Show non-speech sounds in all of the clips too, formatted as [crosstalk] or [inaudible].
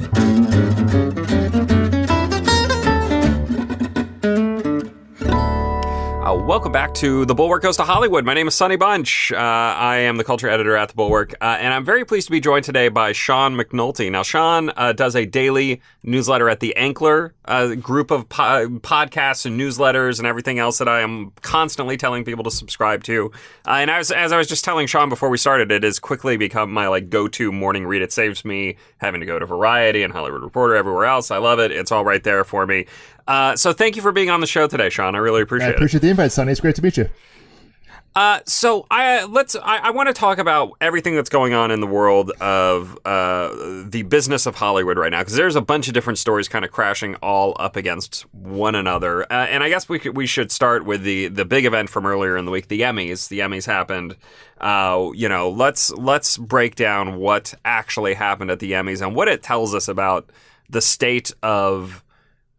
Uh, [laughs] welcome back to The Bulwark Goes to Hollywood. My name is Sonny Bunch. Uh, I am the culture editor at The Bulwark, uh, and I'm very pleased to be joined today by Sean McNulty. Now, Sean uh, does a daily newsletter at The Ankler, a group of po- podcasts and newsletters and everything else that I am constantly telling people to subscribe to. Uh, and as, as I was just telling Sean before we started, it has quickly become my like go-to morning read. It saves me having to go to Variety and Hollywood Reporter everywhere else. I love it. It's all right there for me. Uh, so thank you for being on the show today, Sean. I really appreciate it. I it. appreciate the invite, Sonny. It's great to meet you. Uh, so I let's I, I want to talk about everything that's going on in the world of uh, the business of Hollywood right now because there's a bunch of different stories kind of crashing all up against one another. Uh, and I guess we could, we should start with the the big event from earlier in the week, the Emmys. The Emmys happened. Uh, you know, let's let's break down what actually happened at the Emmys and what it tells us about the state of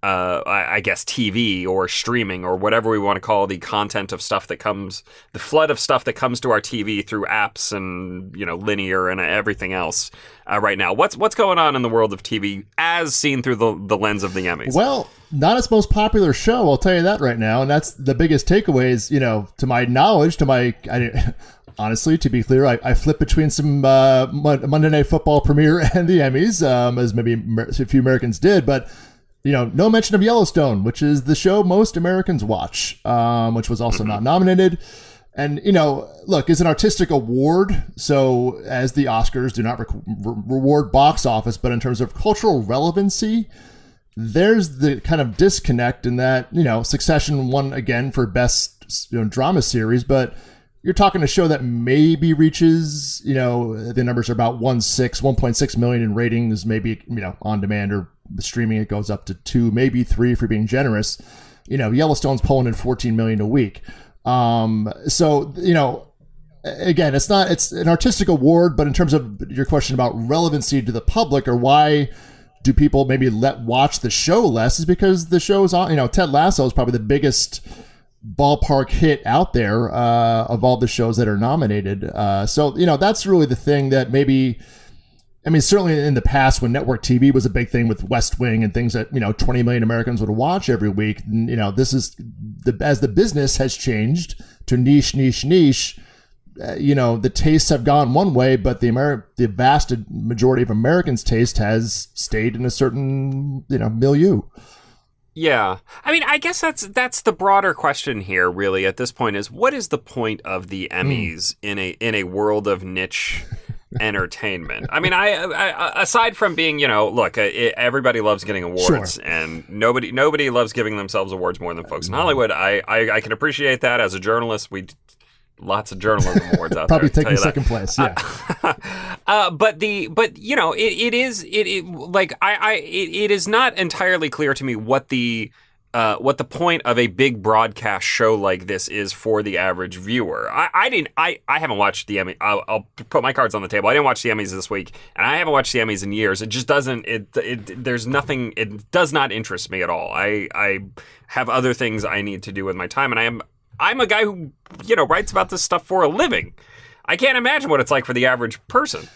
uh, I, guess TV or streaming or whatever we want to call the content of stuff that comes, the flood of stuff that comes to our TV through apps and you know linear and everything else uh, right now. What's what's going on in the world of TV as seen through the the lens of the Emmys? Well, not its most popular show, I'll tell you that right now, and that's the biggest takeaways. You know, to my knowledge, to my I, [laughs] honestly, to be clear, I, I flip between some uh, Monday Night Football premiere [laughs] and the Emmys, um, as maybe a few Americans did, but you know, no mention of Yellowstone, which is the show most Americans watch, um, which was also not nominated. And you know, look, it's an artistic award, so as the Oscars do not re- reward box office, but in terms of cultural relevancy, there's the kind of disconnect in that you know, Succession won again for best you know, drama series, but you're talking a show that maybe reaches, you know, the numbers are about 1 6, 1.6 million in ratings, maybe, you know, on demand or streaming it goes up to two, maybe three if you're being generous. You know, Yellowstone's pulling in 14 million a week. Um, so, you know, again, it's not, it's an artistic award, but in terms of your question about relevancy to the public or why do people maybe let watch the show less is because the show is on, you know, Ted Lasso is probably the biggest ballpark hit out there uh, of all the shows that are nominated. Uh, so you know that's really the thing that maybe. I mean, certainly in the past, when network TV was a big thing with West Wing and things that you know 20 million Americans would watch every week, you know, this is the as the business has changed to niche, niche, niche. Uh, you know, the tastes have gone one way, but the Ameri- the vast majority of Americans' taste has stayed in a certain you know milieu. Yeah. I mean, I guess that's that's the broader question here really at this point is what is the point of the Emmys mm. in a in a world of niche entertainment? I mean, I, I, aside from being, you know, look, it, everybody loves getting awards sure. and nobody nobody loves giving themselves awards more than folks in Hollywood. I, I I can appreciate that as a journalist. We lots of journalism [laughs] awards out Probably there. Probably taking second place. Yeah. Uh, [laughs] uh, but the but you know it, it is it, it like I I it, it is not entirely clear to me what the uh, what the point of a big broadcast show like this is for the average viewer. I, I didn't. I, I haven't watched the Emmy. I'll, I'll, put my cards on the table. I didn't watch the Emmys this week, and I haven't watched the Emmys in years. It just doesn't. It, it there's nothing. It does not interest me at all. I I have other things I need to do with my time, and I am I'm a guy who, you know, writes about this stuff for a living. I can't imagine what it's like for the average person.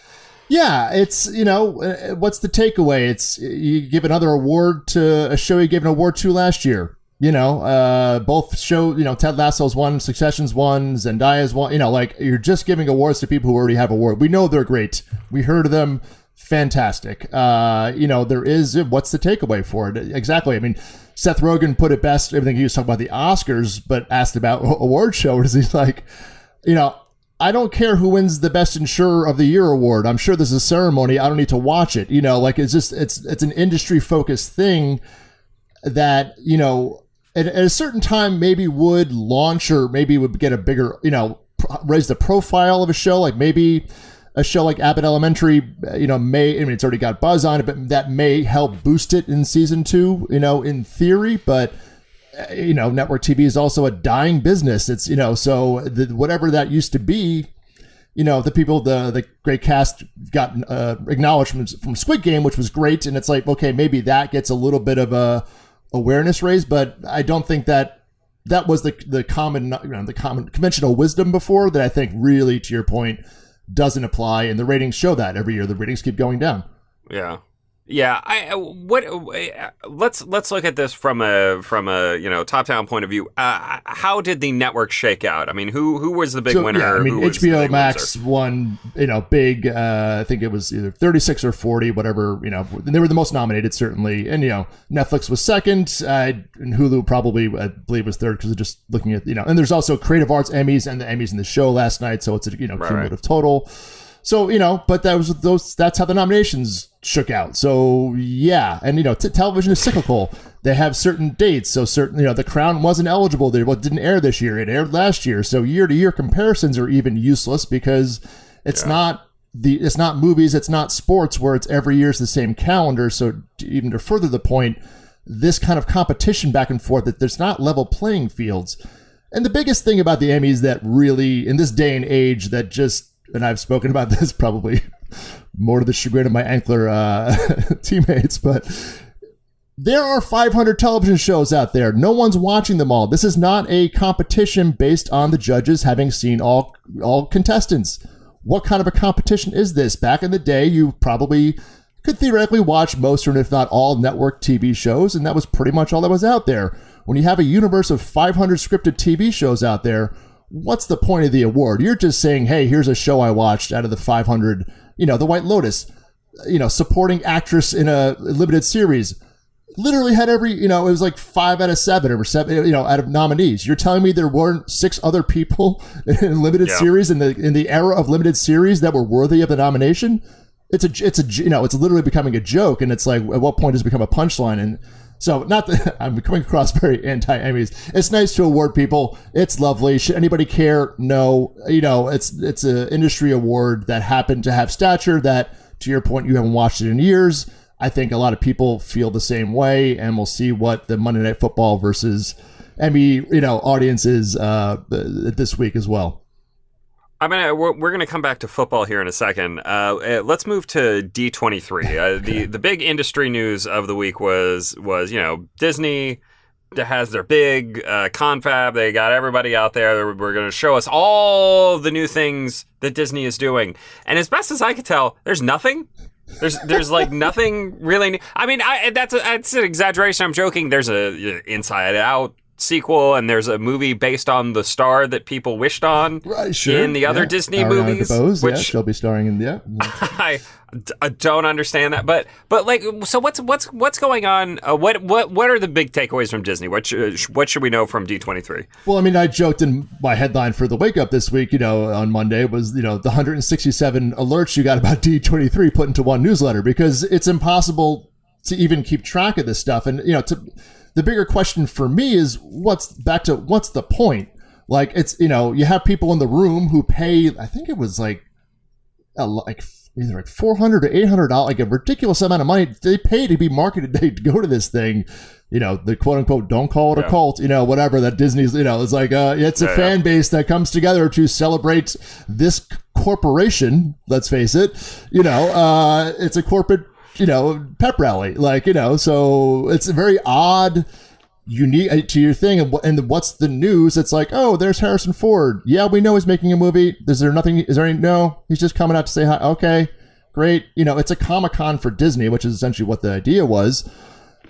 Yeah, it's you know, uh, what's the takeaway? It's you give another award to a show you gave an award to last year. You know, uh, both show, you know, Ted Lasso's one, Succession's one, Zendaya's one. You know, like you're just giving awards to people who already have award. We know they're great. We heard of them. Fantastic. Uh, you know, there is what's the takeaway for it? Exactly. I mean, Seth Rogen put it best. Everything he was talking about the Oscars, but asked about [laughs] award shows, he's like, you know, I don't care who wins the best insurer of the year award. I'm sure there's a ceremony. I don't need to watch it. You know, like it's just it's it's an industry focused thing that you know at, at a certain time maybe would launch or maybe would get a bigger you know raise the profile of a show. Like maybe a show like Abbott Elementary, you know, may I mean it's already got buzz on it, but that may help boost it in season two, you know, in theory. But you know, network TV is also a dying business. It's you know, so the, whatever that used to be, you know, the people, the the great cast got uh, from, from Squid Game, which was great, and it's like okay, maybe that gets a little bit of a awareness raise, but I don't think that that was the the common you know, the common conventional wisdom before that I think really to your point doesn't apply, and the ratings show that every year. The ratings keep going down. Yeah. Yeah, I what let's let's look at this from a from a you know top down point of view. Uh, how did the network shake out? I mean, who who was the big So, winner? yeah, I mean, HBO Max loser? won, you know, big. Uh, I think it was either 36 or 40, whatever. You know, they were the most nominated, certainly. And you know, Netflix was second, uh, and Hulu probably, I believe, was third because just looking at you know. And there's also Creative Arts Emmys and the Emmys in the show last night, so it's a you know Right, cumulative total. So you know, but that was those. That's how the nominations shook out. So yeah, and you know, t- television is cyclical. They have certain dates. So certain, you know, The Crown wasn't eligible. They what didn't air this year. It aired last year. So year to year comparisons are even useless because it's not the it's not movies. It's not sports where it's every year's the same calendar. So even to further the point, this kind of competition back and forth that there's not level playing fields. And the biggest thing about the Emmys that really, in this day and age, that just, and I've spoken about [laughs] this probably more to the chagrin of my Ankler uh, [laughs] teammates, but there are 500 television shows out there. No one's watching them all. This is not a competition based on the judges having seen all all contestants. What kind of a competition is this? Back in the day, you probably could theoretically watch most or if not all network TV shows, and that was pretty much all that was out there. When you have a universe of 500 scripted TV shows out there, what's the point of the award? You're just saying, hey, here's a show I watched out of the 500, you know, The White Lotus, you know, supporting actress in a limited series. Literally had every, you know, it was like five out of seven or seven, you know, out of nominees. You're telling me there weren't six other people [laughs] in limited Yeah. series in the in the era of limited series that were worthy of the nomination? It's a, it's a, you know, it's literally becoming a joke, and it's like, at what point does it become a punchline? And so, not that [laughs] I'm coming across very anti Emmys. It's nice to award people. It's lovely. Should anybody care? No. You know, it's it's an industry award that happened to have stature. That, to your point, you haven't watched it in years. I think a lot of people feel the same way, and we'll see what the Monday Night Football versus Emmy, you know, audience is uh, this week as well. I'm gonna we're, we're gonna come back to football here in a second. Uh, uh, let's move to D23. Uh, the [laughs] the big industry news of the week was was you know Disney has their big uh, confab. They got everybody out there. They're, we're going to show us all the new things that Disney is doing. And as best as I could tell, there's nothing. There's there's like [laughs] nothing really. New. I mean, I, that's a, that's an exaggeration. I'm joking. There's a uh, Inside Out sequel, and there's a movie based on the star that people wished on Right, sure. in the other Yeah. Disney Ariana movies, DeBose, yeah, which she'll be starring in. Yeah, [laughs] I, I don't understand that. But but like, so what's what's what's going on? Uh, what what what are the big takeaways from Disney? What should, what should we know from D23? Well, I mean, I joked in my headline for the wake up this week, you know, on Monday was, you know, the 167 alerts you got about D23 put into one newsletter because it's impossible to even keep track of this stuff. And, you know, to, the bigger question for me is what's back to what's the point? Like, it's, you know, you have people in the room who pay, I think it was like, a, like, either like 400 or 800 dollars like a ridiculous amount of money they pay to be marketed [laughs] they to go to this thing you know the quote unquote don't call it a cult you know whatever that disney's you know it's like uh it's a Yeah, fan base that comes together to celebrate this corporation let's face it you know uh it's a corporate you know pep rally like you know so it's a very odd unique uh, to your thing and, what's the news? It's like oh there's harrison ford. Yeah we know he's making a movie. Is there nothing is there any no he's just coming out to say hi. Okay great. You know it's a comic-con for disney which is essentially what the idea was.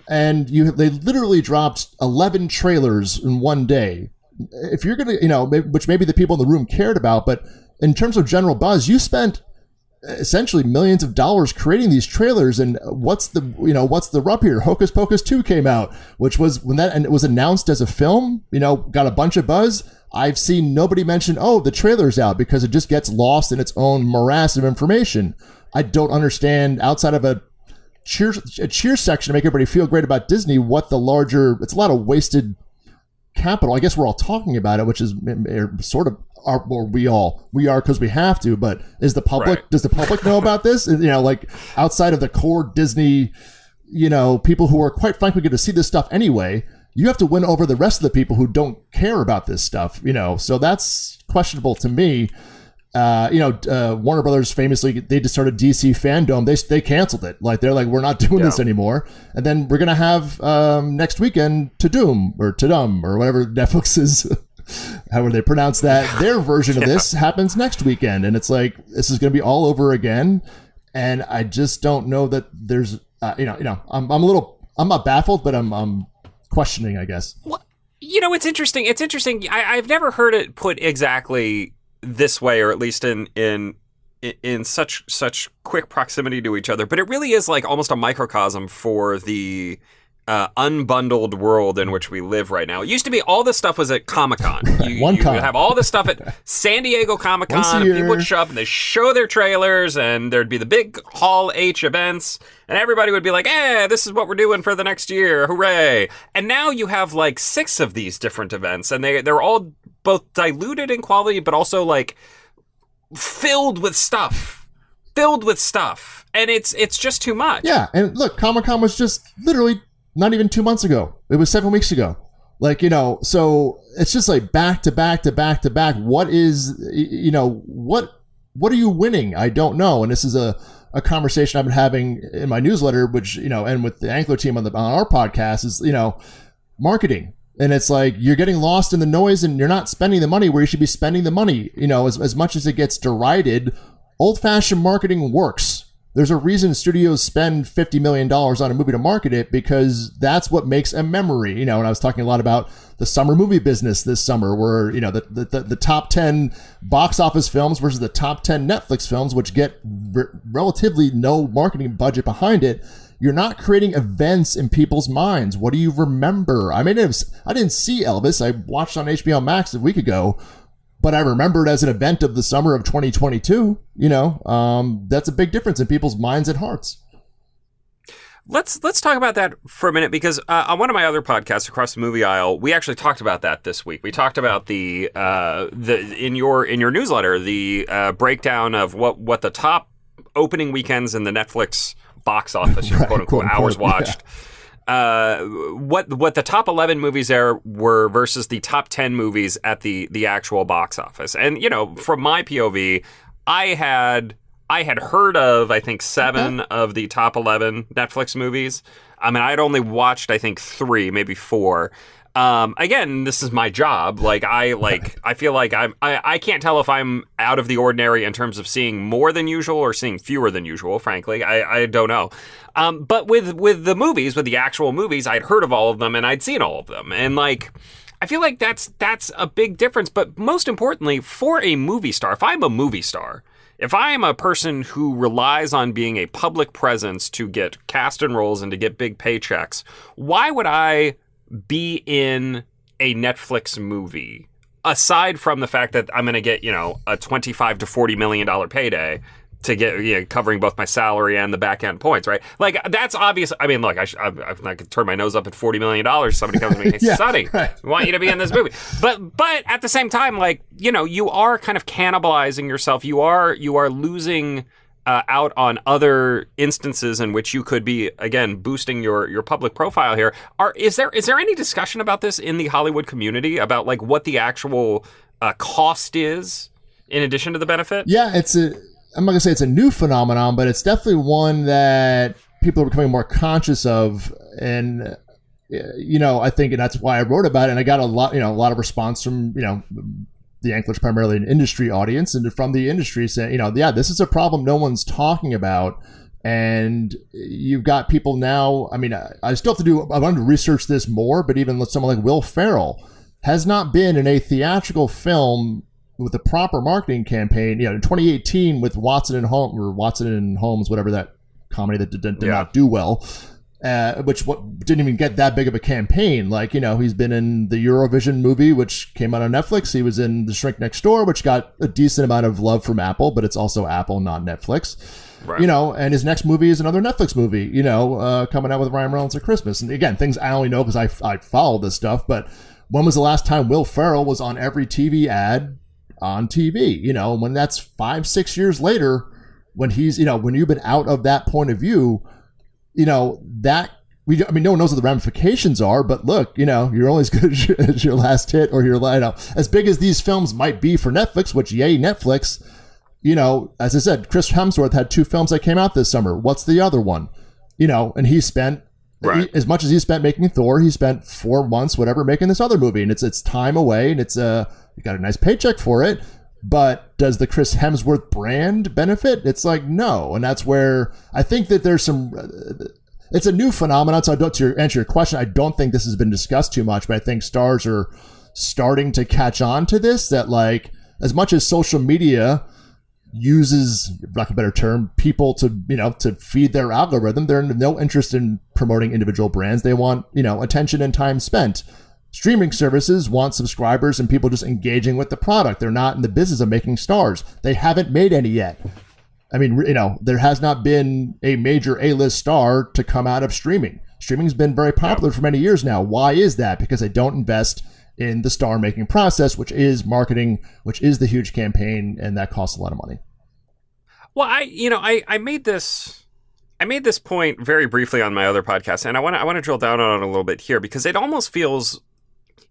And you they literally dropped 11 trailers in one day. If you're gonna you know which maybe the people in the room cared about but in terms of general buzz you spent essentially millions of dollars creating these trailers and what's the you know what's the rub here? Hocus pocus 2 came out which was when that and it was announced as a film you know got a bunch of buzz. I've seen nobody mention oh the trailer's out because it just gets lost in its own morass of information. I don't understand outside of a cheer a cheer section to make everybody feel great about disney what the larger it's a lot of wasted capital. I guess we're all talking about it, which is sort of are or we all we are because we have to. But is the public Right. does the public know about this? You know, like outside of the core Disney, you know, people who are quite frankly going to see this stuff anyway. You have to win over the rest of the people who don't care about this stuff. You know, so that's questionable to me. Uh, you know, uh, Warner Brothers famously they just started DC Fandom. They they canceled it. Like they're like, we're not doing this anymore. And then we're gonna have um, next weekend To Doom or To Dum or whatever [laughs] Netflix is. However they pronounce that, [laughs] their version of this happens next weekend, and it's like this is gonna be all over again. And I just don't know that there's uh, you know, you know, I'm, I'm a little, I'm not baffled, but I'm, I'm questioning, I guess. Well, you know, it's interesting. It's interesting. I, I've never heard it put exactly this way, or at least in in in such such quick proximity to each other. But it really is like almost a microcosm for the uh, unbundled world in which we live right now. It used to be all this stuff was at Comic Con. [laughs] You, One you have all this stuff at [laughs] San Diego Comic Con. People would show up and they show their trailers, and there'd be the big Hall H events, and everybody would be like, "Eh, this is what we're doing for the next year, hooray!" And now you have like six of these different events, and they they're all both diluted in quality, but also like filled with stuff, filled with stuff, and it's it's just too much. Yeah, and look, Comic Con was just literally not even two months ago. It was seven weeks ago. Like you know, so it's just like back to back to back to back. What is you know what what are you winning? I don't know. And this is a a conversation I've been having in my newsletter, which you know, and with the Ankler team on the on our podcast is you know marketing. And it's like you're getting lost in the noise and you're not spending the money where you should be spending the money. You know, as, as much as it gets derided, old fashioned marketing works. There's a reason studios spend $50 million on a movie to market it because that's what makes a memory. You know, and I was talking a lot about the summer movie business this summer where, you know, the, the, the, top 10 box office films versus the top 10 Netflix films, which get re- relatively no marketing budget behind it. You're not creating events in people's minds. What do you remember? I mean, was, I didn't see Elvis. I watched on HBO Max a week ago, but I remember it as an event of the summer of 2022. You know, um, that's a big difference in people's minds and hearts. Let's let's talk about that for a minute because uh, on one of my other podcasts across the movie aisle, we actually talked about that this week. We talked about the uh, the in your in your newsletter the uh, breakdown of what what the top opening weekends in the Netflix box office, you [laughs] Right, quote unquote, quote, hours unquote, yeah. Uh, what what the top eleven movies there were versus the top ten movies at the the actual box office, and you know, from my POV, I had I had heard of I think 7 of the top eleven Netflix movies. I mean, I had only watched I think three, maybe four. Um, again, this is my job. Like I like I feel like I'm I, I can't tell if I'm out of the ordinary in terms of seeing more than usual or seeing fewer than usual, frankly. I, I don't know. Um, but with with the movies, with the actual movies, I'd heard of all of them and I'd seen all of them. And like I feel like that's that's a big difference. But most importantly, for a movie star, if I'm a movie star, if I am a person who relies on being a public presence to get cast and roles and to get big paychecks, why would I be in a Netflix movie aside from the fact that I'm going to get, you know, a 25 to 40 million dollar payday to get you know, covering both my salary and the back end points, right? Like that's obvious. I mean, look, I, sh- I, I could turn my nose up at forty million dollars. Somebody comes to me, hey, [laughs] Yeah, Sonny, right. we want you to be in this movie. [laughs] But but at the same time, like you know, you are kind of cannibalizing yourself. You are you are losing. Uh, out on other instances in which you could be again boosting your your public profile here are is there is there any discussion about this in the Hollywood community about like what the actual uh, cost is in addition to the benefit Yeah, it's a. I'm not gonna say it's a new phenomenon, but it's definitely one that people are becoming more conscious of, and uh, you know, I think that's why I wrote about it. And I got a lot, you know, a lot of response from you know the anklers primarily an industry audience and from the industry saying, you know, yeah, this is a problem no one's talking about. And you've got people now. I mean, I, I still have to do. I wanted to research this more, but even someone like Will Ferrell has not been in a theatrical film with the proper marketing campaign. You know, in 2018 with Watson and Holmes or Watson and Holmes, whatever that comedy that did, did Yeah. not do well uh, which what didn't even get that big of a campaign. Like you know, he's been in the Eurovision movie, which came out on Netflix. He was in The Shrink Next Door, which got a decent amount of love from Apple, but it's also Apple, not Netflix. Right. You know, and his next movie is another Netflix movie. You know, uh, coming out with Ryan Reynolds at Christmas. And again, things I only know because I I follow this stuff. But when was the last time Will Ferrell was on every TV ad on TV? You know, when that's five six years later, when he's you know when you've been out of that point of view you know that we I mean no one knows what the ramifications are but look you know you're only as good [laughs] as your, as your last hit or your you know as big as these films might be for Netflix which yay Netflix you know as I said Chris Hemsworth had two films that came out this summer. What's the other one? You know and he spent Right. he- as much as he spent making Thor he spent four months whatever making this other movie and it's it's time away and it's uh, a you got a nice paycheck for it but does the Chris Hemsworth brand benefit? It's like no, and that's where I think that there's some. Uh, it's a new phenomenon. So I don't to your, answer your question. I don't think this has been discussed too much, but I think stars are starting to catch on to this. That like as much as social media uses, lack of a better term, people to you know to feed their algorithm, they're no interest in promoting individual brands. They want you know attention and time spent. Streaming services want subscribers and people just engaging with the product. They're not in the business of making stars. They haven't made any yet. I mean, you know, there has not been a major A-list star to come out of streaming. Streaming's been very popular for many years now. Why is that? Because they don't invest in the star making process, which is marketing, which is the huge campaign, and that costs a lot of money. Well, I, you know, I, I made this I made this point very briefly on my other podcast, and I want to I want to drill down on it a little bit here because it almost feels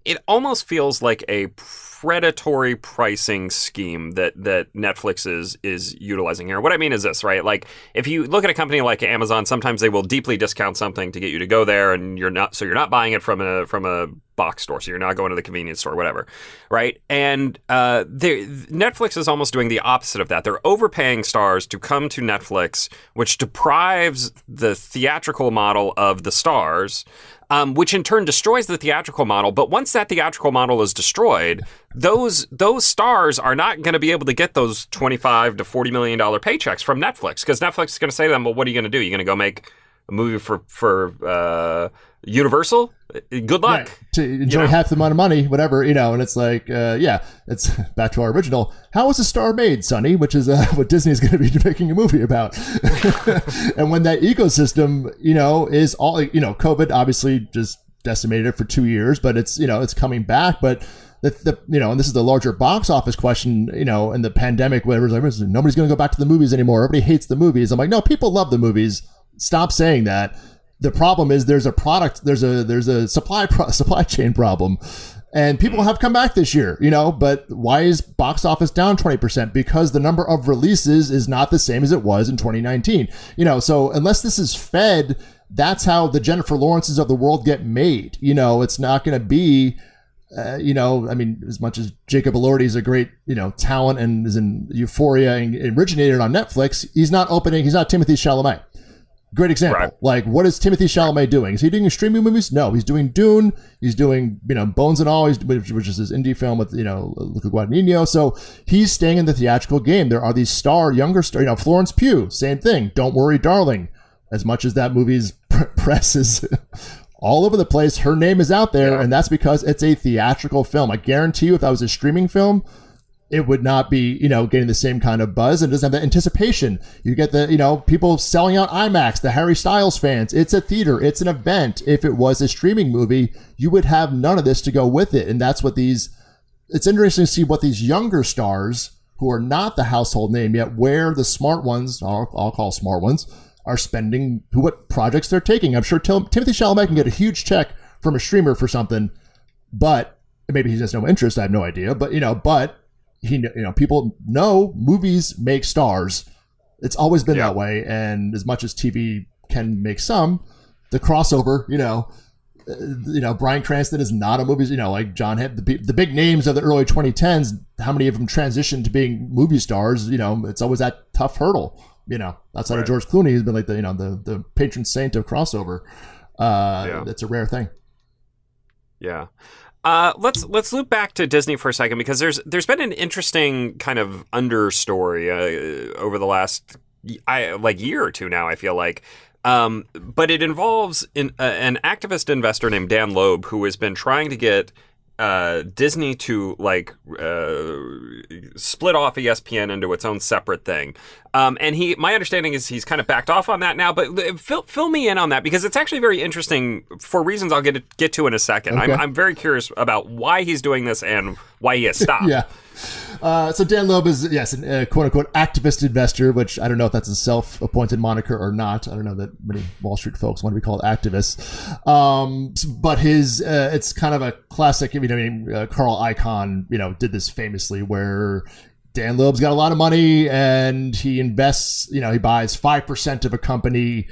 it almost feels like a predatory pricing scheme that that Netflix is is utilizing here. What I mean is this, right? Like if you look at a company like Amazon, sometimes they will deeply discount something to get you to go there, and you're not so you're not buying it from a from a box store, so you're not going to the convenience store, whatever, right? And uh, Netflix is almost doing the opposite of that. They're overpaying stars to come to Netflix, which deprives the theatrical model of the stars um, which in turn destroys the theatrical model. But once that theatrical model is destroyed, those those stars are not going to be able to get those twenty five to forty million dollar paychecks from Netflix because Netflix is going to say to them, "Well, what are you going to do? You're going to go make a movie for for uh, Universal. Good luck right. to enjoy you know? half the amount of money, whatever you know. And it's like, uh, yeah, it's [laughs] back to our original. How was a star made, Sonny? Which is uh, [laughs] what Disney is going to be [laughs] making a movie about. and when that ecosystem, you know, is all you know, COVID obviously just decimated it for two years, but it's you know it's coming back, but. The, the, you know, and this is the larger box office question, you know, in the pandemic, whatever, nobody's going to go back to the movies anymore. Everybody hates the movies. I'm like, no, people love the movies stop saying that. The problem is there's a product, there's a there's a supply pro- [laughs] supply chain problem, and people have come back this year, you know. But why is box office down twenty percent? Because the number of releases is not the same as it was in 2019. You know, so unless this is fed, that's how the Jennifer Lawrences of the world get made. You know, it's not going to be. Uh, you know, I mean, as much as Jacob Elordi is a great, you know, talent and is in Euphoria and originated on Netflix, he's not opening. He's not Timothée Chalamet. Great example. Right. Like, what is Timothée Chalamet doing? Is he doing streaming movies? No, he's doing Dune. He's doing, you know, Bones and All, which, which is his indie film with, you know, Luca Guadagnino. So he's staying in the theatrical game. There are these star, younger star, you know, Florence Pugh, same thing. Don't worry, darling. As much as that movie's [laughs] press is [laughs] all over the place, her name is out there, yeah. and that's because it's a theatrical film. I guarantee you, if that was a streaming film, it would not be, you know, getting the same kind of buzz and doesn't have the anticipation. You get the, you know, people selling out IMAX, the Harry Styles fans. It's a theater, it's an event. If it was a streaming movie, you would have none of this to go with it. And that's what these, it's interesting to see what these younger stars who are not the household name yet, where the smart ones, I'll, I'll call smart ones, are spending, what projects they're taking. I'm sure Tim, Timothée Chalamet can get a huge check from a streamer for something, but maybe he has no interest. I have no idea. But, you know, but he you know people know movies make stars. It's always been yeah. that way, and as much as TV can make some, the crossover, you know, uh, you know, Bryan Cranston is not a movie, you know, like John Hamm, the, the big names of the early 2010s, how many of them transitioned to being movie stars? You know, it's always that tough hurdle, you know, outside right. of George Clooney, he's been like the, you know, the, the patron saint of crossover. Uh, yeah. It's a rare thing. Yeah. Uh, let's let's loop back to Disney for a second because there's there's been an interesting kind of understory uh, over the last I, like year or two now. I feel like, um, but it involves in, uh, an activist investor named Dan Loeb who has been trying to get uh, Disney to like uh, split off ESPN into its own separate thing. Um, and he, my understanding is he's kind of backed off on that now. But uh, fill, fill me in on that because it's actually very interesting for reasons I'll get get to in a second. Okay. I'm, I'm very curious about why he's doing this and why he has stopped. [laughs] yeah. Uh, so Dan Loeb is yes, a quote unquote activist investor, which I don't know if that's a self-appointed moniker or not. I don't know that many Wall Street folks want to be called activists. Um, but his uh, it's kind of a classic. I mean, I mean, uh, Carl Icahn, you know, did this famously where Dan Loeb's got a lot of money and he invests. You know, he buys five percent of a company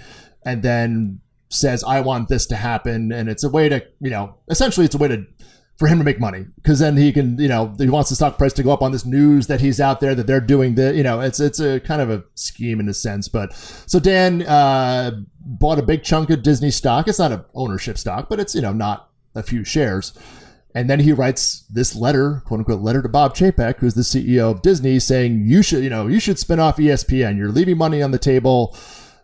and then says, "I want this to happen," and it's a way to, you know, essentially, it's a way to for him to make money because then he can, you know, he wants the stock price to go up on this news that he's out there that they're doing the, you know, it's it's a kind of a scheme in a sense. But so Dan uh, bought a big chunk of Disney stock. It's not an ownership stock, but it's you know not a few shares. And then he writes this letter, quote unquote, letter to Bob Chapek, who's the CEO of Disney, saying you should, you know, you should spin off ESPN. You're leaving money on the table.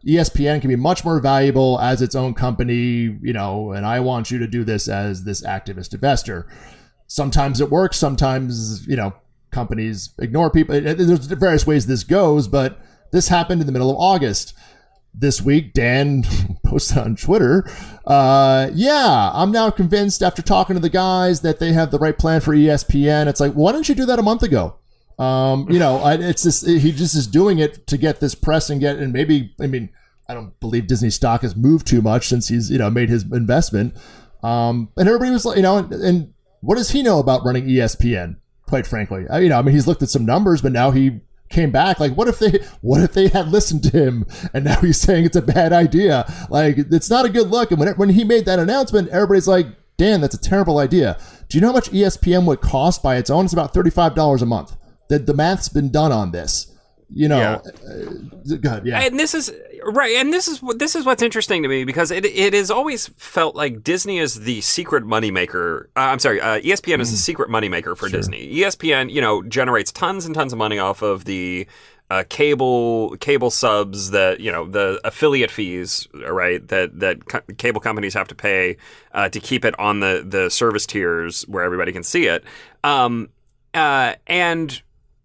ESPN can be much more valuable as its own company, you know, and I want you to do this as this activist investor. Sometimes it works, sometimes, you know, companies ignore people. There's various ways this goes, but this happened in the middle of August. This week, Dan [laughs] posted on Twitter, uh, yeah, I'm now convinced after talking to the guys that they have the right plan for ESPN. It's like, why didn't you do that a month ago? Um, you know, I, it's just he just is doing it to get this press and get and maybe I mean I don't believe Disney stock has moved too much since he's you know made his investment. Um, and everybody was like, you know, and, and what does he know about running ESPN? Quite frankly, I, you know, I mean, he's looked at some numbers, but now he came back. Like, what if they, what if they had listened to him, and now he's saying it's a bad idea? Like, it's not a good look. And when when he made that announcement, everybody's like, Dan, that's a terrible idea. Do you know how much ESPN would cost by its own? It's about thirty five dollars a month. The the math's been done on this. You know, Yeah. uh, go yeah. And this is right, and this is what this is what's interesting to me because it it has always felt like Disney is the secret moneymaker. Uh, I'm sorry, uh, ESPN is the secret moneymaker for Disney. E ESPN, you know, generates tons and tons of money off of the uh, cable cable subs that you know the affiliate fees, right? That that co- cable companies have to pay uh, to keep it on the the service tiers where everybody can see it. Um, uh, and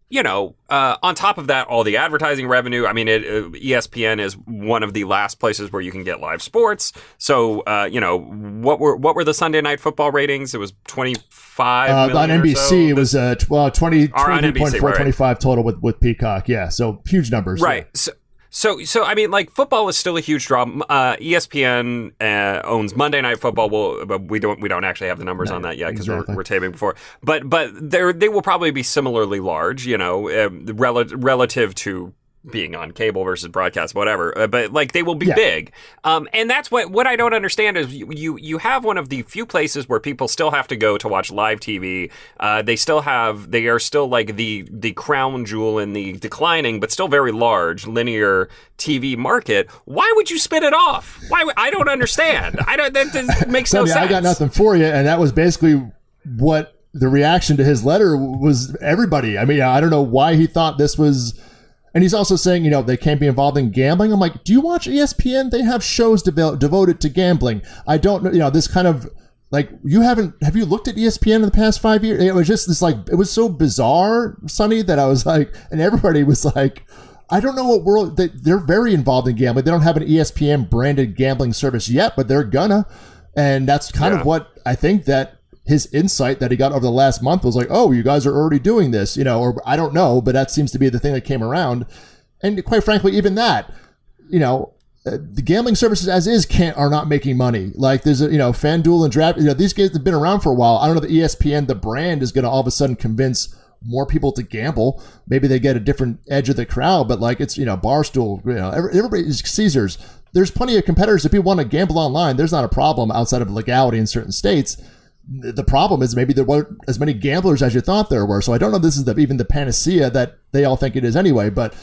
you know, uh, on top of that, all the advertising revenue. I mean, it, uh, ESPN is one of the last places where you can get live sports. So, uh, you know, what were what were the Sunday night football ratings? It was twenty five Uh, on NBC, it was uh, tw- well, 20, Or on NBC, 23.4, right. 25 total with, with Peacock. Yeah, so huge numbers. right. So, so, so I mean, like football is still a huge draw. Uh, ESPN uh, owns Monday Night Football. Well, but we don't we don't actually have the numbers on that yet because exactly. we're, we're taping before. But but they they will probably be similarly large, you know, uh, rel- relative to being on cable versus broadcast, whatever. Uh, but like they will be Yeah. big, um, and that's what what I don't understand is you, you you have one of the few places where people still have to go to watch live TV. Uh, they still have they are still like the the crown jewel in the declining but still very large linear TV market. Why would you spin it off? Why would, I don't understand. I don't that, that makes no Sonny, sense. I got nothing for you, and that was basically what the reaction to his letter was. Everybody, I mean, I don't know why he thought this was. And he's also saying, you know, they can't be involved in gambling. I'm like, do you watch ESPN? They have shows devo- devoted to gambling. I don't know, you know, this kind of like you haven't have you looked at ESPN in the past five years? It was just this like it was so bizarre, Sonny, that I was like, and everybody was like, I don't know what world they, they're very involved in gambling. They don't have an ESPN branded gambling service yet, but they're gonna. And that's kind Yeah. of what I think that his insight that he got over the last month was like, oh, you guys are already doing this, you know, or I don't know, but that seems to be the thing that came around. And quite frankly, even that, you know, uh, the gambling services as is can't are not making money. Like there's a you know FanDuel and Draft. You know these guys have been around for a while. I don't know that E ESPN the brand is going to all of a sudden convince more people to gamble. Maybe they get a different edge of the crowd, but like it's you know Barstool. You know every- everybody is Caesars. There's plenty of competitors. If people want to gamble online, there's not a problem outside of legality in certain states. The problem is maybe there weren't as many gamblers as you thought there were. So I don't know if this is the, even the panacea that they all think it is anyway. But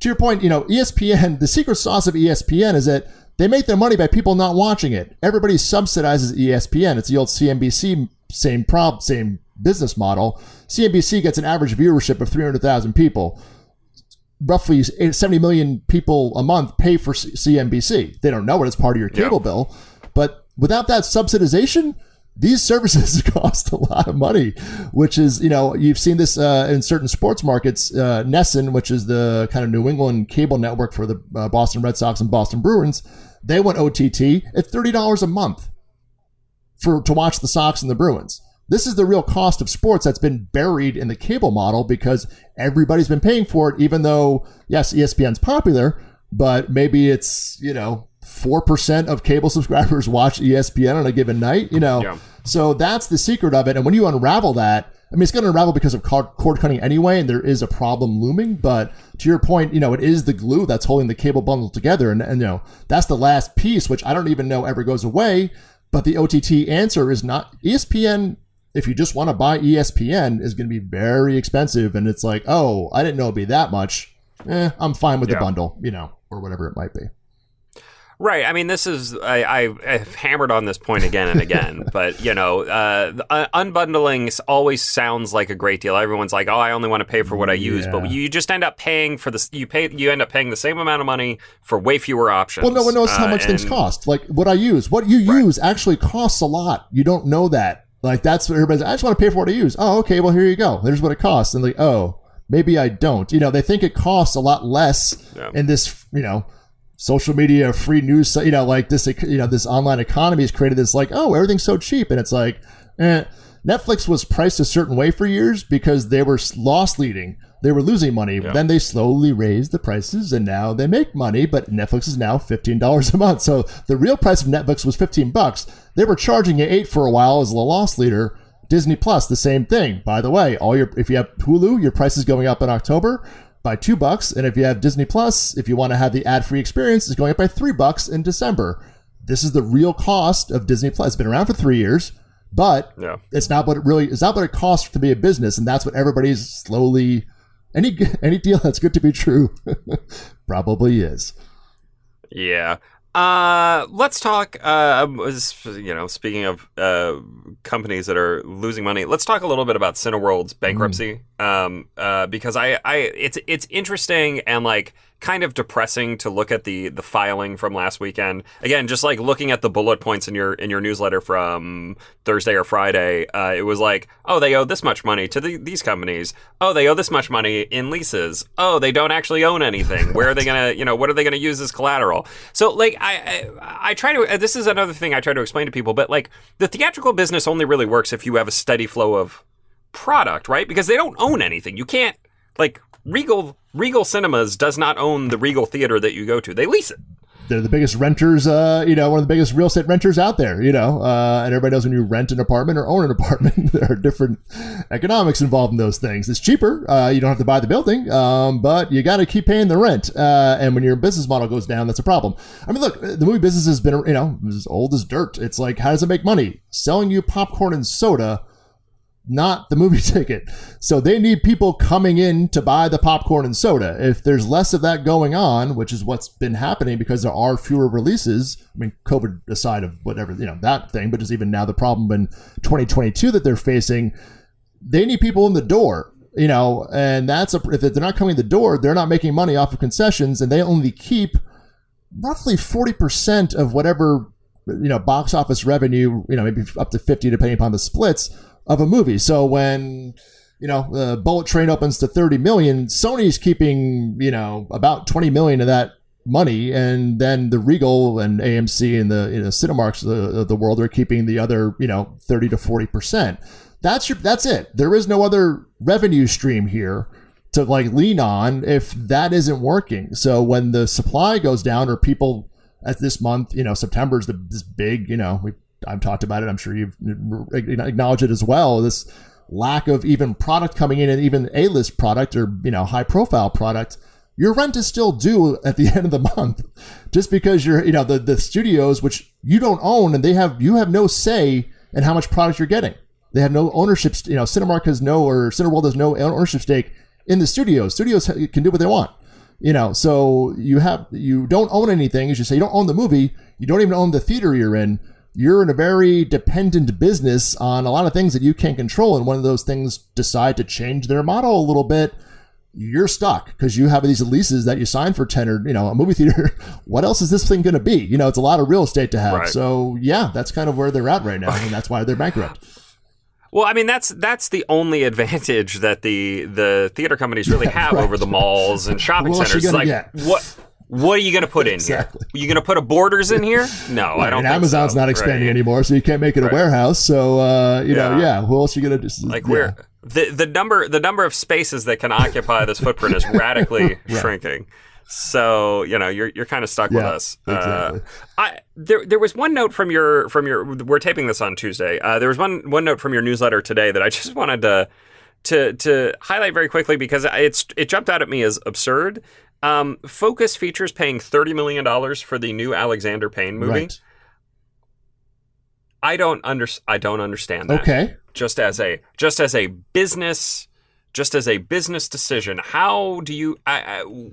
to your point, you know, ESPN, the secret sauce of ESPN is that they make their money by people not watching it. Everybody subsidizes ESPN. It's the old CNBC same prob same business model. CNBC gets an average viewership of 300,000 people. Roughly 70 million people a month pay for CNBC. They don't know it as part of your cable bill, but without that subsidization, these services [laughs] cost a lot of money, which is, you know, you've seen this uh, in certain sports markets. Uh, NESN, which is the kind of New England cable network for the uh, Boston Red Sox and Boston Bruins, they went OTT at thirty dollars a month for to watch the Sox and the Bruins. This is the real cost of sports that's been buried in the cable model because everybody's been paying for it, even though yes, ESPN's popular, but maybe it's you know four percent of cable [laughs] subscribers watch ESPN on a given night. You know, Yeah. So that's the secret of it. And when you unravel that, I mean, it's going to unravel because of cord cord cutting anyway, and there is a problem looming. But to your point, you know, it is the glue that's holding the cable bundle together, and, and you know that's the last piece, which I don't even know ever goes away. But the OTT answer is not ESPN if you just want to buy ESPN, is going to be very expensive. And it's like, oh, I didn't know it'd be that much. Eh, I'm fine with the bundle, you know, or whatever it might be. Right. I mean, this is I, I, I've hammered on this point again and again, [laughs] but you know, uh, uh, unbundling always sounds like a great deal. Everyone's like, "Oh, I only want to pay for what I use," Yeah. but you just end up paying for this. You pay. You end up paying the same amount of money for way fewer options. Well, no one knows how Uh, much things cost. Like what I use, what you use actually costs a lot. You don't know that. Like that's what everybody's. I just want to pay for what I use. Oh, okay. Well, here you go. There's what it costs. And like, oh, maybe I don't. You know, they think it costs a lot less Yeah. in this. You know, social media free news. You know, like this. You know, this online economy has created this. Like, oh, everything's so cheap, and it's like, eh. Netflix was priced a certain way for years because they were loss leading. They were losing money. Then they slowly raised the prices and now they make money, but Netflix is now $15 a month. So the real price of Netflix was 15 bucks. They were charging you 8 for a while as the loss leader. Disney Plus, the same thing. By the way, all your if you have Hulu, your price is going up in October by 2 bucks, and if you have Disney Plus, if you want to have the ad-free experience, it's going up by 3 bucks in December. This is the real cost of Disney Plus. It's been around for 3 years, but Yeah. it's not what it really it's not what it costs to be a business and that's what everybody's slowly any [laughs] any deal that's good to be true [laughs] probably is Yeah. Uh, let's talk. Uh, was- you know, speaking of uh, companies that are losing money, let's talk a little bit about Cineworld's bankruptcy. Um, uh, because I, I, it's it's interesting and like kind of depressing to look at the the filing from last weekend. Again, just like looking at the bullet points in your in your newsletter from Thursday or Friday, uh, it was like, oh, they owe this much money to the, these companies. Oh, they owe this much money in leases. Oh, they don't actually own anything. [laughs] Where are they gonna, you know, what are they gonna use as collateral? So, like, I, I, I try to. This is another thing I try to explain to people, but like, the theatrical business only really works if you have a steady flow of product, right? Because they don't own anything. You can't like Regal. Regal Cinemas does not own the Regal Theater that you go to. They lease it. they're the biggest renters uh you know one of the biggest real estate renters out there you know uh and everybody knows when you rent an apartment or own an [laughs] apartment there are different economics involved in those things it's cheaper uh you don't have to buy the building um but you got to keep paying the rent uh and when your business model goes down that's a problem i mean look the movie business has been you know as old as dirt it's like how does it make money selling you popcorn and soda not the movie [laughs] ticket. So they need people coming in to buy the popcorn and soda. If there's less of that going on, which is what's been happening because there are fewer releases, I mean, COVID aside of whatever, you know, that thing, but just even now the problem in 2022 that they're facing, they need people in the door. You know, and that's a, if they're not coming in the door, they're not making money off of concessions, and they only keep roughly 40% of whatever you know box office revenue you know maybe up to 50 depending upon the splits of a movie. So when you know the bullet train opens to 30 million sony's keeping you know about 20 million of that money and then the regal and amc and the you know cinemarks of the, of the world are keeping the other you know 30 to 40 percent. That's your that's it. There is no other revenue stream here to like lean on if that isn't working. So when the supply goes down or people at this month, you know, September is the this big, you know, we I've talked about it. I'm sure you've acknowledged it as well. This lack of even product coming in and even a list product or you know high profile product. Your rent is still due at the [laughs] end of the month, just because you're you know the the studios which you don't own and they have you have no say in how much product you're getting. They have no ownership. You know, Cinemark has no or Cineworld has no ownership stake in the studios. Studios can do what they want. You know, so you have you don't own anything. As you say, you don't own the movie. You don't even own the theater you're in. You're in a very dependent business on a lot of things that you can't control. And one of those things decide to change their model a little bit. You're stuck because you have these leases that you sign for ten or you know a movie theater. [laughs] what else is this thing going to be? You know, it's a lot of real estate to have. Right. So yeah, that's kind of where they're at right now, and that's why they're bankrupt. [laughs] Well, I mean that's that's the only advantage that the the theater companies really [laughs] have right. over the malls and shopping centers. like get? what what are you going to put in Exactly. here? You going to put a Borders in here? No, I don't. Amazon's so. not expanding Right. anymore, so you can't make it a warehouse. So uh, you know, Yeah. yeah, who else are you gonna just Like yeah. we're the the number the number of spaces that can occupy this footprint is radically [laughs] shrinking. So you know you're you're kind of stuck with us. exactly. Uh, I there there was one note from your from your we're taping this on Tuesday. Uh, there was one one note from your newsletter today that I [laughs] just wanted to to to highlight very quickly because it's it jumped out at me as absurd. Um, Focus Features paying thirty million dollars for the new Alexander Payne movie. Right. I don't under I don't understand that. Okay. Just as a just as a business just as a business decision, how do you I, I,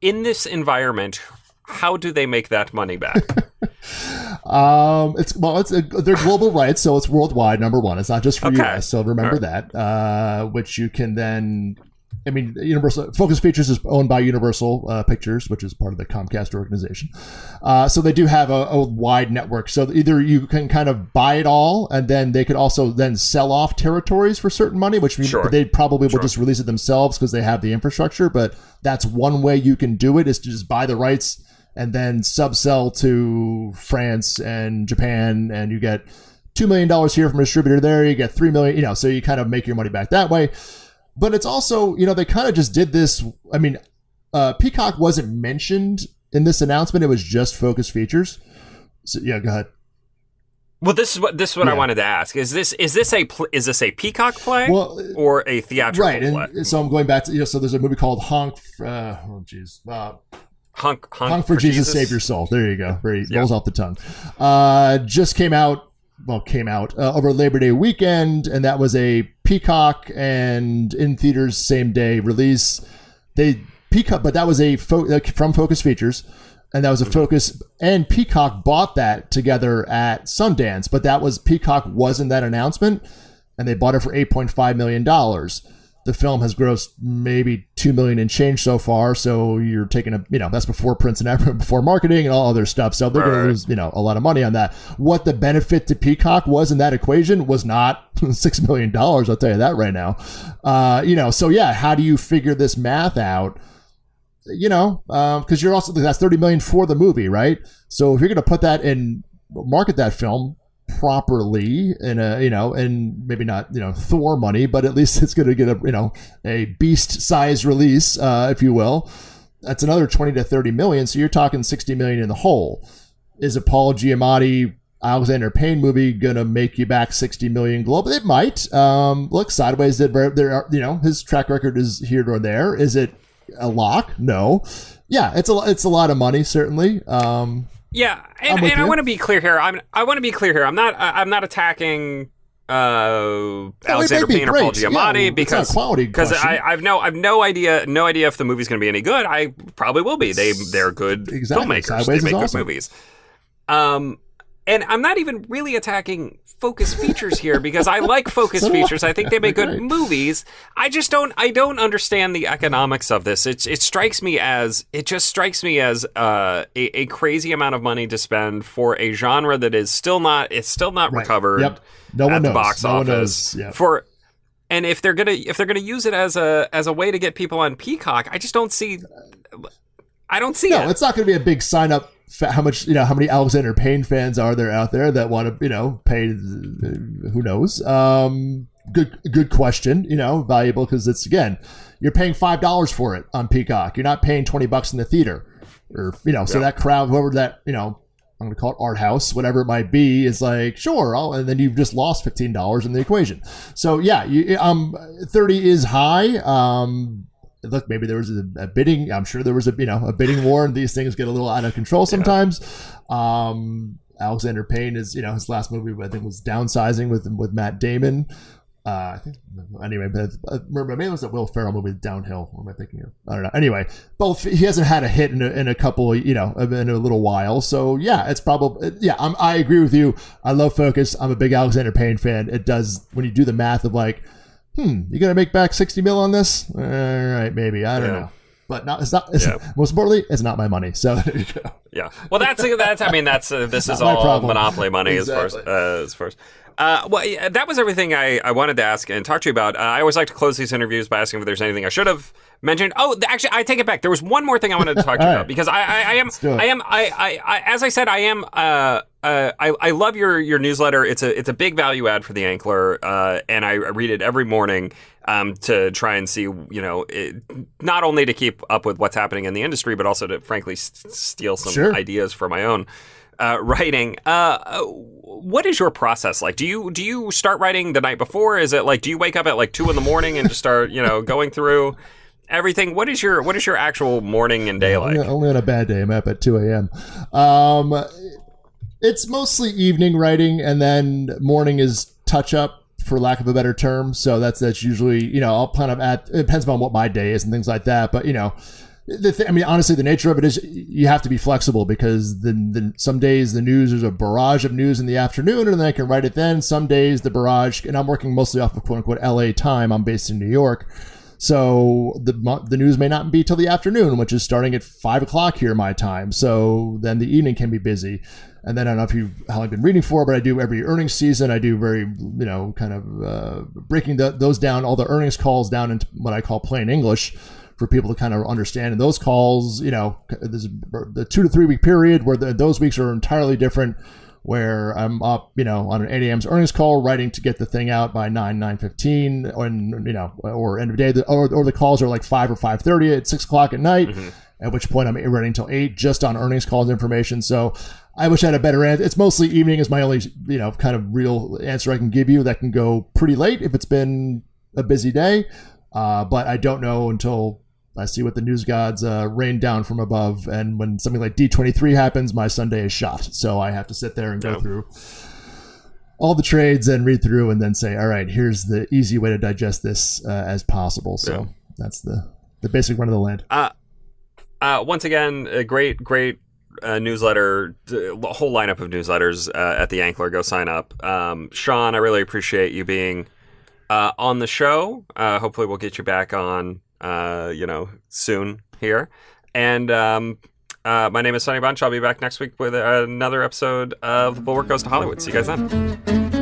in this environment how do they make that money back? [laughs] um, it's well, it's a, they're global rights, so it's worldwide. Number one, it's not just for Okay. US. So remember that, uh, which you can then. I mean, Universal Focus Features is owned by Universal uh, Pictures, which is part of the Comcast organization. Uh, so they do have a, a wide network. So either you can kind of buy it all, and then they could also then sell off territories for certain money, which means Sure. they probably will Sure. just release it themselves because they have the infrastructure. But that's one way you can do it is to just buy the rights and then subsell to France and Japan, and you get two million dollars here from a distributor there. You get three million, you know, so you kind of make your money back that way. But it's also, you know, they kind of just did this. I mean, uh, Peacock wasn't mentioned in this announcement; it was just Focus Features. So yeah, go ahead. well, this is what this is what I wanted to ask. Is this is this a is this a Peacock play Well, or a theatrical right, play? and so I'm going back to you know, so there's a movie called Honk. Uh, oh, jeez, uh, Hunk, hunk, Honk for, Jesus, save your soul. There you go. Very rolls off the tongue. Uh, just came out. Well, came out uh, over Labor Day weekend, and that was a Peacock and in theaters same day release. They Peacock, but that was a fo- from Focus Features, and that was a mm-hmm. Focus and Peacock bought that together at Sundance. But that was Peacock was in that announcement, and they bought it for eight point five million dollars. The film has grossed maybe two million and change so far. So you're taking a, you know, that's before prints and adver- [laughs] before marketing and all other stuff. So they're going to lose, you know, a lot of money on that. What the benefit to Peacock was in that equation was not [laughs] six million dollars. I'll tell you that right now. Uh, you know, so yeah, how do you figure this math out? You know, because you're also that's thirty million for the movie, right? So if you're going to put that in market that film properly in a you know and maybe not you know thor money but at least [laughs] it's going to get a you know a beast size release uh, if you will. That's another 20 to 30 million so you're talking 60 million in the hole. Is a paul giamatti alexander payne movie going to make you back 60 million global? It might. Um, look sideways there there are you know his track record is here or there. Is it a lock? No. Yeah it's a it's a lot of money certainly. Um, Yeah, and, and I want to be clear here. I'm I want to be clear here. I'm not I- I'm not attacking uh, Alexander Payne or Paul. Yeah, Giamatti a because because. I I've no I've no idea no idea if the movie's going to be any good. I probably will be. They they're good Exactly. filmmakers. Sideways they make awesome. good movies. Um, and I'm not even really attacking Focus Features here because I like Focus [laughs] So. Features. I think they make good movies. I just don't. I don't understand the economics of this. It's it strikes me as it just strikes me as uh, a, a crazy amount of money to spend for a genre that is still not. It's still not Right. recovered. Yep. No at one the box No one office knows. Yeah. for. And if they're gonna if they're gonna use it as a as a way to get people on Peacock, I just don't see. I don't see No, it. it's not going to be a big sign up. How much you know? How many Alexander Payne fans are there out there that want to you know pay? Who knows? Um, good good question. You know, valuable because it's again, you're paying five dollars for it on Peacock. You're not paying twenty bucks in the theater, or you know, so Yeah. that crowd, whoever that you know. I'm going to call it art house, whatever it might be, is like sure, I'll, and then you've just lost fifteen dollars in the equation. So yeah, you, um, thirty is high. Um, look, maybe there was a, a bidding. I'm sure there was a you know a bidding war, and these things get a little out of control sometimes. Um, Alexander Payne is you know his last movie I think was Downsizing with with Matt Damon. Uh, I think anyway, but uh, maybe it was that Will Ferrell movie Downhill. What am I thinking of? I don't know. Anyway, both he hasn't had a hit in a, in a couple, you know, in a little while. So yeah, it's probably yeah. I'm, I agree with you. I love Focus. I'm a big Alexander Payne fan. It does when you do the math of like, hmm, you gonna make back 60 mil on this? All right, maybe. I don't Yeah. know. But not, it's not. It's, Yeah. Most importantly, it's not my money. So [laughs] there you go. Yeah. Well, that's that's. I mean, that's uh, this is Not all problem. monopoly money as far as Exactly. uh, as far as. Uh, well, that was everything I, I wanted to ask and talk to you about. Uh, I always like to close these interviews by asking if there's anything I should have mentioned. Oh, actually, I take it back. There was one more thing I wanted to talk to you [laughs] All about right. because I, I, I am. I am I, I, I as I said I am uh, uh, I, I love your your newsletter. It's a it's a big value add for the Ankler, uh, and I read it every morning um, to try and see you know it, not only to keep up with what's happening in the industry, but also to frankly s- steal some Sure. ideas for my own uh, writing. Uh, uh, what is your process like? Do you do you start writing the night before? Is it like do you wake up at like two in the morning and just start you know going through everything? What is your what is your actual morning and day like? Only, on a bad day, I'm up at 2 a.m. Um, It's mostly evening writing, and then morning is touch up, for lack of a better term. So that's that's usually you know I'll kind of at it depends on what my day is and things like that. But you know, th- I mean honestly, the nature of it is you have to be flexible because then the some days the news there's a barrage of news in the afternoon, and then I can write it then. Some days the barrage, and I'm working mostly off of quote unquote LA time. I'm based in New York. So the the news may not be till the afternoon, which is starting at five o'clock here my time. So then the evening can be busy. And then I don't know if you how I've been reading for, but I do every earnings season. I do very you know kind of uh, breaking the, those down, all the earnings calls down into what I call plain English for people to kind of understand. And those calls, you know, there's the two to three week period where the, those weeks are entirely different where I'm up, you know, on an 8 a.m.'s earnings call, writing to get the thing out by 9, 9.15, and, you know, or end of day, or, or the calls are like 5 or 5.30 at 6 o'clock at night, mm-hmm. at which point I'm writing until 8 just on earnings calls information. So I wish I had a better answer. It's mostly evening is my only, you know, kind of real answer I can give you that can go pretty late if it's been a busy day. Uh, but I don't know until I see what the news gods uh, rain down from above, and when something like D23 happens, my Sunday is shot. So I have to sit there and go through all the trades and read through, and then say, "All right, here's the easy way to digest this uh, as possible." So yeah. that's the the basic run of the land. Uh, uh, once again, a great, great uh, newsletter, a whole lineup of newsletters uh, at the Ankler. Go sign up. Um, Sean, I really appreciate you being uh, on the show. Uh, hopefully, we'll get you back on uh, you know, soon here. And um, uh, my name is Sonny Bunch. I'll be back next week with another episode of Bulwark Goes to Hollywood. See you guys then.